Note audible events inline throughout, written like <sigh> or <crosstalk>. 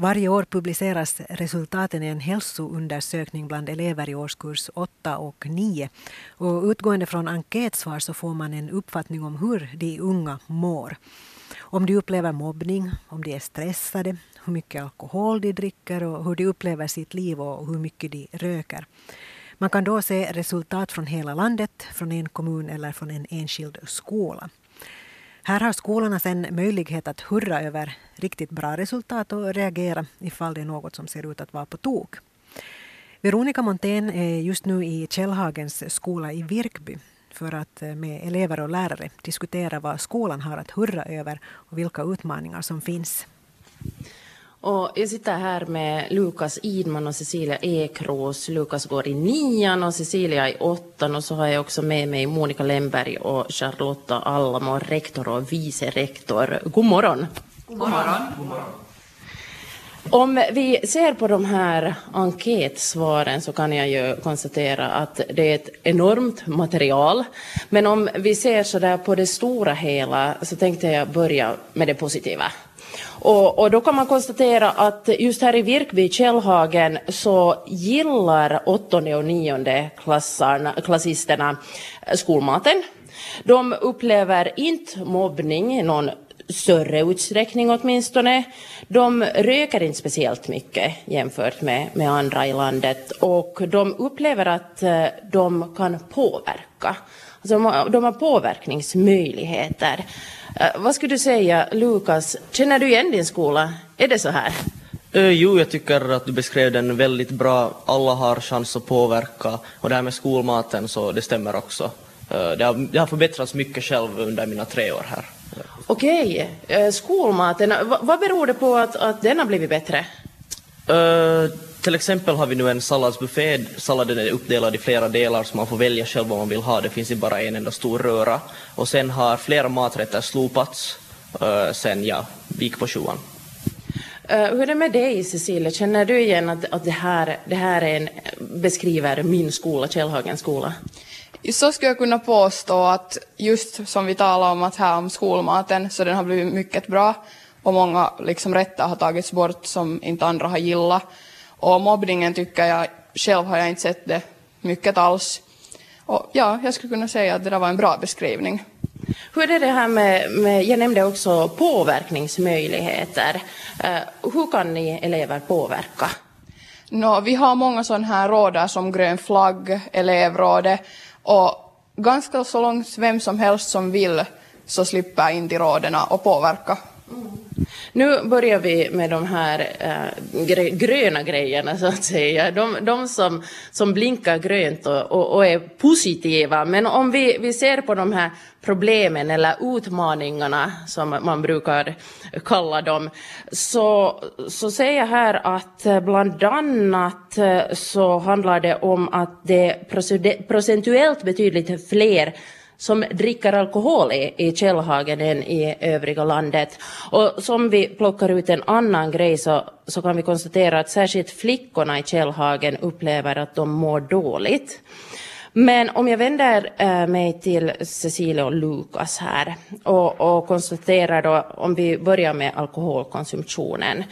Varje år publiceras resultaten i en hälsoundersökning bland elever i årskurs 8 och 9. Och utgående från enkätsvar så får man en uppfattning om hur de unga mår. Om de upplever mobbning, om de är stressade, hur mycket alkohol de dricker och hur de upplever sitt liv och hur mycket de röker. Man kan då se resultat från hela landet, från en kommun eller från en enskild skola. Här har skolorna sedan möjlighet att hurra över riktigt bra resultat och reagera ifall det är något som ser ut att vara på tok. Veronica Montén är just nu i Källhagens skola i Virkby för att eh, med elever och lärare diskutera vad skolan har att hurra över och vilka utmaningar som finns. Och jag sitter här med Lukas Idman och Cecilia Ekros. Lukas går i nian och Cecilia i åttan. Och så har jag också med mig Monica Lemberg och Charlotta Allamo, rektor och vice rektor. God morgon. God morgon. God morgon. Om vi ser på de här enkätsvaren så kan jag ju konstatera att det är ett enormt material. Men om vi ser så där på det stora hela så tänkte jag börja med det positiva. Och, och, då kan man konstatera att just här i Virkby, Källhagen, så gillar åttonde och nionde klassarna, klassisterna eh, skolmaten. De upplever inte mobbning i någon större utsträckning åtminstone. De röker inte speciellt mycket jämfört med, med andra i landet och de upplever att eh, de kan påverka. Alltså de, har, de har påverkningsmöjligheter. Uh, vad skulle du säga, Lukas, känner du igen din skola? Är det så här? Uh, jo, jag tycker att du beskrev den väldigt bra. Alla har chans att påverka och det här med skolmaten, så det stämmer också. Uh, det, har, det har förbättrats mycket själv under mina tre år här. Okej, okay. skolmaten, vad beror det på att, att den har blivit bättre? Till exempel har vi nu en salladsbuffé. Salladen är uppdelad i flera delar så man får välja själv vad man vill ha. Det finns inte bara en enda stor röra. Och sen har flera maträtter slopats uh, sen jag gick på sjuan. Uh, hur är det med dig Cecilia, känner du igen att, att det, här, det här är en, beskriver min skola, Källhagens skola? Så skulle jag kunna påstå att just som vi talar om att här om skolmaten så den har blivit mycket bra och många liksom rätter har tagits bort som inte andra har gillat. Och mobbningen tycker jag, själv har jag inte sett det mycket alls. Och ja, jag skulle kunna säga att det där var en bra beskrivning. Hur är det här med, med jag nämnde också påverkningsmöjligheter. Uh, hur kan ni elever påverka? No, vi har många sådana här råder som Grön flagg, elevrådet och ganska så långt vem som helst som vill så slipper in till råden och påverka. Nu börjar vi med de här äh, gröna grejerna, så att säga. De, de som, som blinkar grönt och, och, och, är positiva. Men om vi, vi ser på de här problemen eller utmaningarna, som man brukar kalla dem, så, så säger jag här att eh, bland annat eh, så handlar det om att det procentuellt betydligt fler som dricker alkohol i, i Källhagen än i övriga landet. Och som vi plockar ut en annan grej så, så kan vi konstatera att särskilt flickorna i Källhagen upplever att de mår dåligt. Men om jag vänder eh, mig till Cecilia och Lukas här och, och konstaterar då, om vi börjar med alkoholkonsumtionen.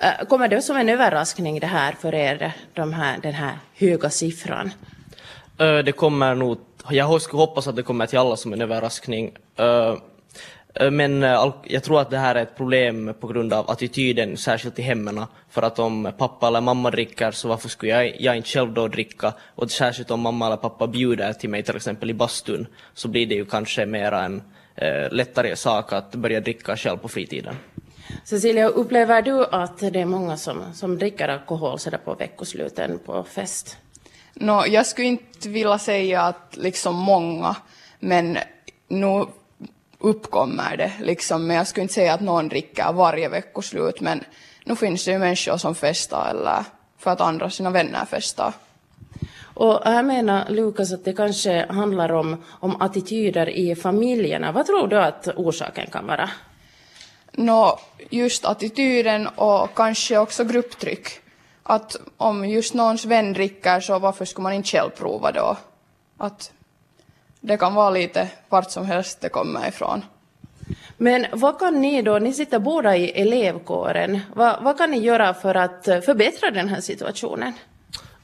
Eh, kommer det som en överraskning det här för er, de här, den här höga siffran? Eh, det kommer nog jag skulle hoppas att det kommer till alla som en överraskning. Men jag tror att det här är ett problem på grund av attityden, särskilt i hemmen. För att om pappa eller mamma dricker, så varför skulle jag, jag inte själv då dricka? Och särskilt om mamma eller pappa bjuder till mig, till exempel i bastun, så blir det ju kanske mera en eh, lättare sak att börja dricka själv på fritiden. Cecilia, upplever du att det är många som, som dricker alkohol så på veckosluten på fest? No, jag skulle inte vilja säga att liksom många, men nu uppkommer det liksom. Men jag skulle inte säga att någon dricker varje veckoslut, men nu finns det ju människor som festar eller för att andra sina vänner festar. Och här menar Lukas att det kanske handlar om, om attityder i familjerna. Vad tror du att orsaken kan vara? Nå, just attityden och kanske också grupptryck att om just någons vän dricker så varför skulle man inte själv prova då? Att det kan vara lite vart som helst det kommer ifrån. Men vad kan ni då, ni sitter båda i elevkåren, vad, vad kan ni göra för att förbättra den här situationen?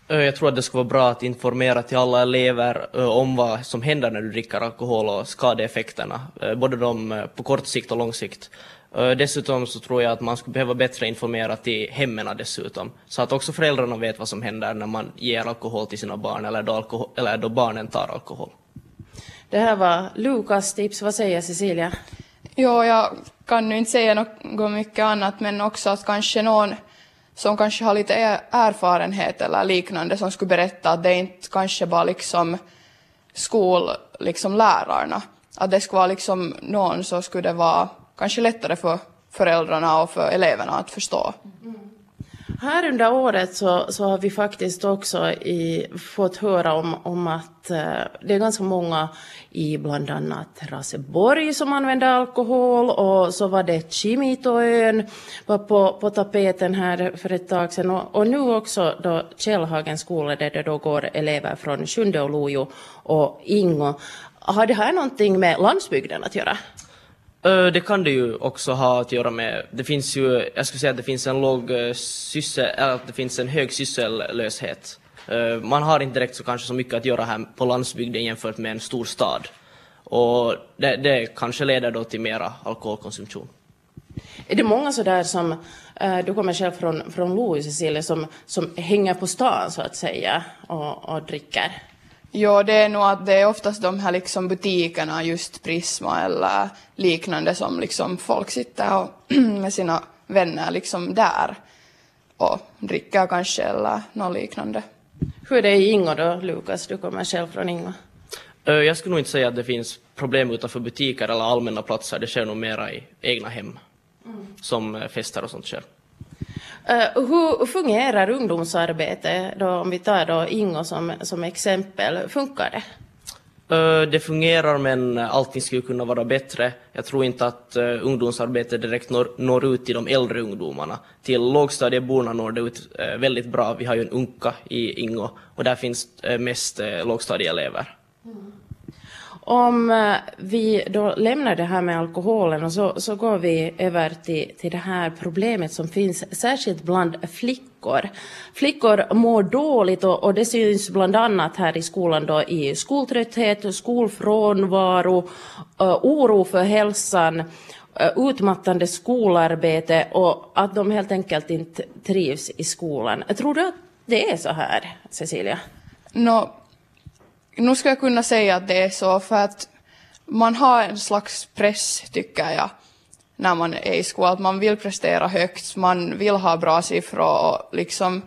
Jag tror att det skulle vara bra att informera till alla elever om vad som händer när du dricker alkohol och skadeeffekterna, både de på kort sikt och lång sikt. Dessutom så tror jag att man skulle behöva bättre informera till hemmen dessutom, så att också föräldrarna vet vad som händer när man ger alkohol till sina barn eller då, alkohol, eller då barnen tar alkohol. Det här var Lukas tips. Vad säger Cecilia? Jo, jag kan nu inte säga något mycket annat, men också att kanske någon som kanske har lite erfarenhet eller liknande som skulle berätta att det inte kanske bara liksom skollärarna, liksom lärarna. Att det skulle vara liksom någon så skulle det vara kanske lättare för föräldrarna och för eleverna att förstå. Mm. Här under året så, så har vi faktiskt också i, fått höra om, om att eh, det är ganska många i bland annat Raseborg som använder alkohol och så var det Kimitoön var på, på tapeten här för ett tag sedan och, och nu också då Källhagens skola där det då går elever från Sjunde och Lojo och Ingo. Har det här någonting med landsbygden att göra? Eh, det kan det ju också ha att göra med, det finns ju, jag skulle säga att det finns en låg eh, syssel, att det finns en hög syssellöshet. Eh, man har inte direkt så kanske så mycket att göra här på landsbygden jämfört med en stor stad. Och det, det kanske leder då till mera alkoholkonsumtion. Är det många sådär som, du kommer själv från, från Louis Cecilia, som, som hänger på stan så att säga och, och dricker? Jo, det är nog att det är oftast de här liksom butikerna, just Prisma eller liknande, som liksom folk sitter och <clears throat> med sina vänner liksom där och dricker kanske eller något liknande. Hur är det i Ingo då, Lukas? Du kommer själv från Ingo. Jag skulle nog inte säga att det finns problem utanför butiker eller allmänna platser. Det sker nog mera i egna hem, mm. som fester och sånt sker. Uh, hur fungerar ungdomsarbete, då, om vi tar då Ingo som, som exempel? Funkar det? Uh, det fungerar, men allting skulle kunna vara bättre. Jag tror inte att uh, ungdomsarbete direkt når, når, ut till de äldre ungdomarna. Till lågstadieborna når det ut väldigt bra. Vi har ju en UNKA i Ingo och där finns mest lågstadieelever. Mm. Om eh, vi då lämnar det här med alkoholen och så, så går vi över till, till det här problemet som finns särskilt bland flickor. Flickor mår dåligt och, och det syns bland annat här i skolan då i skoltrötthet, skolfrånvaro, eh, oro för hälsan, eh, utmattande skolarbete och att de helt enkelt inte trivs i skolan. Tror du att det är så här, Cecilia? No, nu ska jag kunna säga att det är så för att man har en slags press, tycker jag, när man är i skolan. Att man vill prestera högt, man vill ha bra siffror och liksom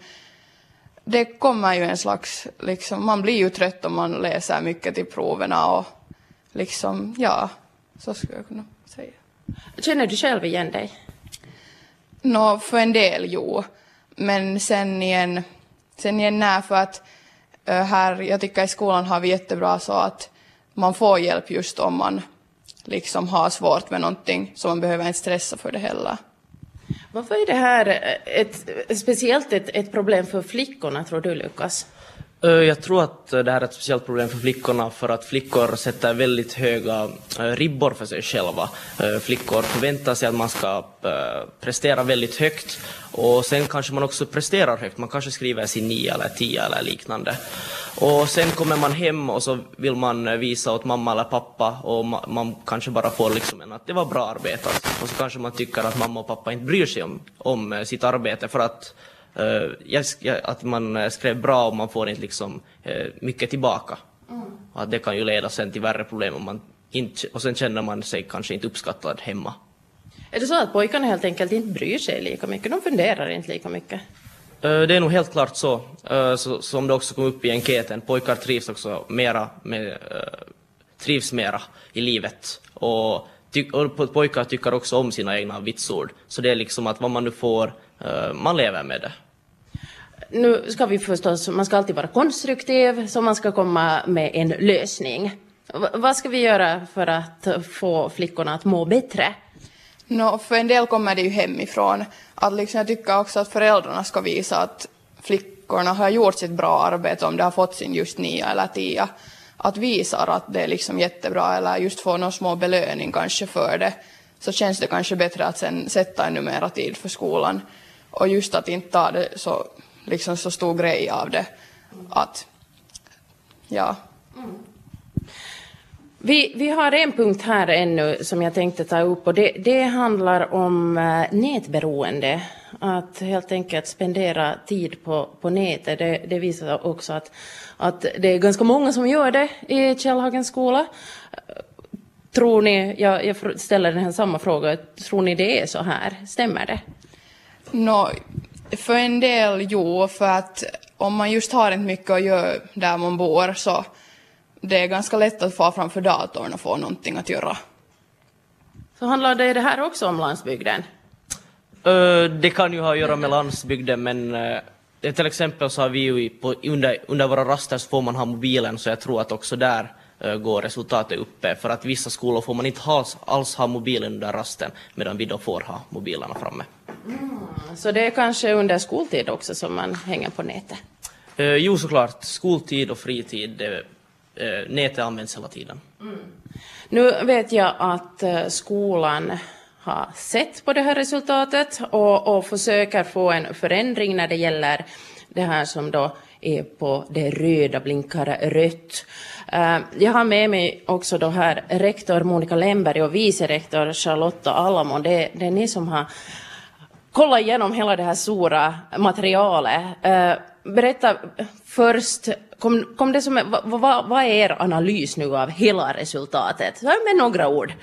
det kommer ju en slags, liksom, man blir ju trött om man läser mycket till proverna och liksom, ja, så skulle jag kunna säga. Känner du själv igen dig? Nå, för en del, jo. Men sen igen, sen igen när, för att Eh, här, jag tycker i skolan har vi jättebra så att man får hjälp just om man liksom har svårt med någonting, så man behöver inte stressa för det heller. Varför är det här ett, speciellt ett, ett problem för flickorna, tror du Lukas? Eh, jag tror att det här är ett speciellt problem för flickorna för att flickor sätter väldigt höga eh, ribbor för sig själva. Eh, flickor förväntar sig att man ska prestera väldigt högt och sen kanske man också presterar högt, man kanske skriver sin 9 eller 10 eller liknande. Och sen kommer man hem och så vill man visa åt mamma eller pappa och man kanske bara får liksom en att det var bra arbetat. Och så kanske man tycker att mamma och pappa inte bryr sig om, om sitt arbete för att att man skrev bra och man får inte liksom uh, mycket tillbaka. Mm. Att det kan ju leda sen till värre problem om man inte, och sen känner man sig kanske inte uppskattad hemma. Är det så att pojkarna helt enkelt inte bryr sig lika mycket? De funderar inte lika mycket? Det är nog helt klart så, som det också kom upp i enkäten. Pojkar trivs också mera med, trivs mera i livet. Och, och pojkar tycker också om sina egna vitsord. Så det är liksom att vad man nu får, man lever med det. Nu ska vi förstås, man ska alltid vara konstruktiv, så man ska komma med en lösning. V vad ska vi göra för att få flickorna att må bättre? No, för en del kommer det ju hemifrån. Att liksom jag tycker också att föräldrarna ska visa att flickorna har gjort sitt bra arbete om de har fått sin just nia eller tia. Att visa att det är liksom jättebra eller just få någon små belöning kanske för det. så känns det kanske bättre att sen sätta ännu mera tid för skolan. Och just att inte ta det så, liksom så stor grej av det. Att, ja. Mm. Vi, vi har en punkt här ännu som jag tänkte ta upp och det, det handlar om äh, nätberoende. Att helt enkelt spendera tid på, på nätet. Det, det visar också att, att det är ganska många som gör det i Källhagens skola. Tror ni, jag, jag ställer den här samma fråga, tror ni det är så här? Stämmer det? No, för en del jo, för att om man just har inte mycket att göra där man bor så det är ganska lätt att få framför datorn och få någonting att göra. Så handlar det, det här också om landsbygden? Uh, det kan ju ha att göra med landsbygden men uh, till exempel så har vi ju på, under, under våra raster så får man ha mobilen så jag tror att också där uh, går resultatet uppe för att vissa skolor får man inte alls, alls ha mobilen under rasten medan vi då får ha mobilerna framme. Mm, så det är kanske under skoltid också som man hänger på nätet? Uh, jo såklart, skoltid och fritid det, eh, nätet används hela tiden. Mm. Nu vet jag att eh, skolan har sett på det här resultatet och, och försöker få en förändring när det gäller det här som då är på det röda, blinkar rött. Uh, jag har med mig också då här rektor Monica Lemberg och vice rektor Charlotta Alamo. Det, det är ni som har kolla igenom hela det här stora materialet. Eh, berätta först, kom, kom det som, vad, vad, vad är er analys nu av hela resultatet? Med några ord.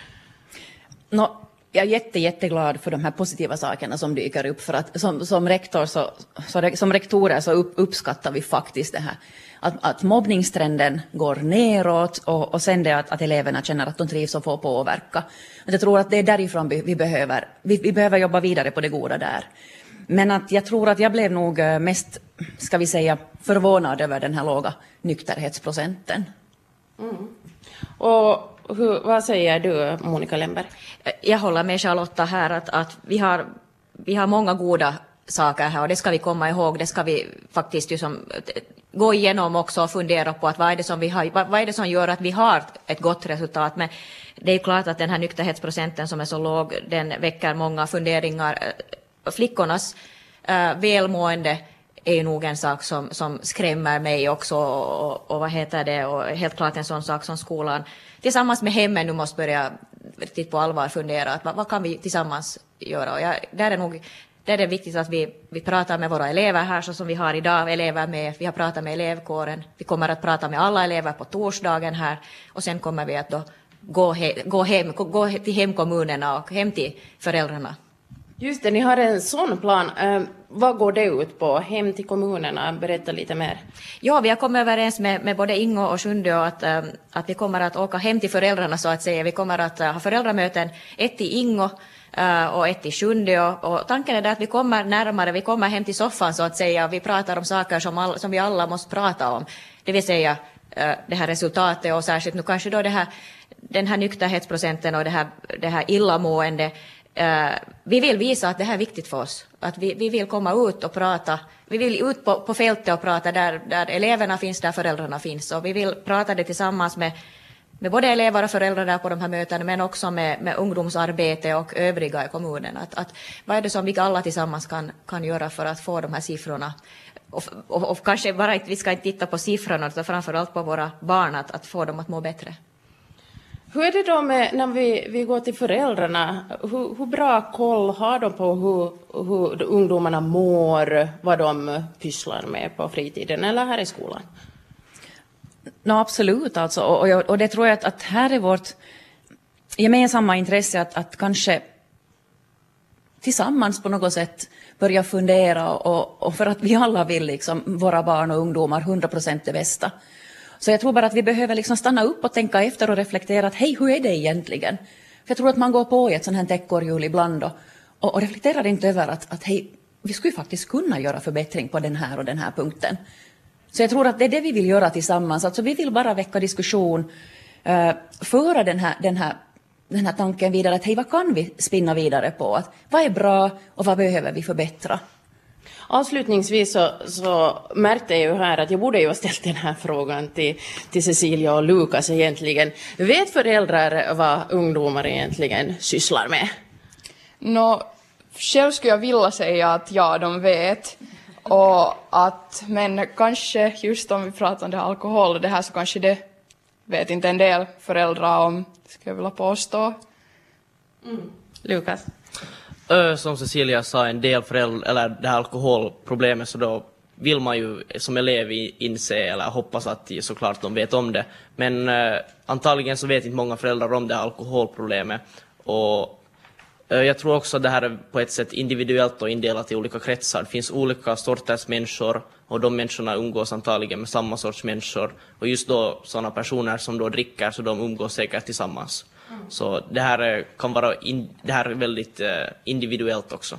No, jag är jätte, jätteglad för de här positiva sakerna som dyker upp. För att som, som rektor så, så, som rektorer så upp, uppskattar vi faktiskt det här. Att, att mobbningstrenden går neråt och, och sen det att, att eleverna känner att de trivs och får påverka. Att jag tror att det är därifrån vi, vi behöver, vi, vi behöver jobba vidare på det goda där. Men att jag tror att jag blev nog eh, mest, ska vi säga, förvånad över den här låga nykterhetsprocenten. Mm. Och hur, vad säger du, Monica Lemberg? Jag håller med Charlotta här att, att vi, har, vi har många goda saker här och det ska vi komma ihåg. Det ska vi faktiskt liksom gå igenom också och fundera på att vad är det som, vi har, vad är det som gör att vi har ett gott resultat. Men det är klart att den här nykterhetsprocenten som är så låg, den väcker många funderingar eh, flickornas äh, välmående är ju nog en sak som, som skrämmer mig också och, och, vad heter det och helt klart en sån sak som skolan. Tillsammans med hemmen nu måste börja riktigt på allvar fundera att vad, vad kan vi tillsammans göra? Och jag, där är nog där är det viktigt att vi, vi pratar med våra elever här så som vi har idag elever med, vi har pratat med elevkåren, vi kommer att prata med alla elever på torsdagen här. Och sen kommer vi att då gå, he, gå, hem, gå till hemkommunerna och hem till föräldrarna. Just det, ni har en sån plan. Uh, vad går det ut på? Hem till kommunerna, berätta lite mer. Ja, vi har kommit överens med, med både Ingo och Sjunde att, uh, att vi kommer att åka hem till föräldrarna så att säga. Vi kommer att uh, ha föräldramöten, ett i Ingo eh, och ett i Sjundeå. Och tanken är att vi kommer närmare, vi kommer hem till soffan så att säga. Vi pratar om saker som, all, som vi alla måste prata om. Det vill säga eh, det här resultatet och särskilt nu kanske då det här, den här nykterhetsprocenten och det här, det här illamående Uh, vi vill visa att det här är viktigt för oss. Att vi, vi vill komma ut och prata. Vi vill ut på, på fältet och prata där, där eleverna finns, där föräldrarna finns. Och vi vill prata det tillsammans med, med både elever och föräldrar där på de här mötena, men också med, med ungdomsarbete och övriga i kommunen. Att, att, vad är det som vi alla tillsammans kan, kan göra för att få de här siffrorna och, och, och kanske bara vi ska inte titta på siffrorna, utan framför allt på våra barn, att, att få dem att må bättre. Hur är det då med när vi, vi går till föräldrarna? Hur, hur bra koll har de på hur, hur ungdomarna mår, vad de pysslar med på fritiden eller här i skolan? No, absolut, alltså. och, och, och det tror jag att, att här är vårt gemensamma intresse att, att kanske tillsammans på något sätt börja fundera och, och för att vi alla vill liksom våra barn och ungdomar 100 procent det bästa. Så jag tror bara att vi behöver liksom stanna upp och tänka efter och reflektera att hej, hur är det egentligen? För jag tror att man går på i ett sånt här ekorrhjul ibland och, och, och reflekterar inte över att, att hej, vi skulle faktiskt kunna göra förbättring på den här och den här punkten. Så jag tror att det är det vi vill göra tillsammans. Alltså vi vill bara väcka diskussion, eh, föra den här, den, här, den här tanken vidare att hej, vad kan vi spinna vidare på? Att, vad är bra och vad behöver vi förbättra? Avslutningsvis så, så märkte jag ju här att jag borde ju ha ställt den här frågan till, till Cecilia och Lukas egentligen. Vet föräldrar vad ungdomar egentligen sysslar med? Nå, själv skulle jag vilja säga att ja, de vet. Och att, men kanske just om vi pratar om det här alkohol och det här så kanske det vet inte en del föräldrar om, skulle jag vilja påstå. Lukas? Som Cecilia sa, en del föräldrar, eller det här alkoholproblemet, så då vill man ju som elev inse eller hoppas att de- såklart de vet om det. Men eh, antagligen så vet inte många föräldrar om det här alkoholproblemet. Och eh, jag tror också att det här är på ett sätt individuellt och indelat i olika kretsar. Det finns olika sorters människor och de människorna umgås antagligen med samma sorts människor. Och just då sådana personer som då dricker, så de umgås säkert tillsammans. Så det här är, kan vara in, det här är väldigt eh, individuellt också.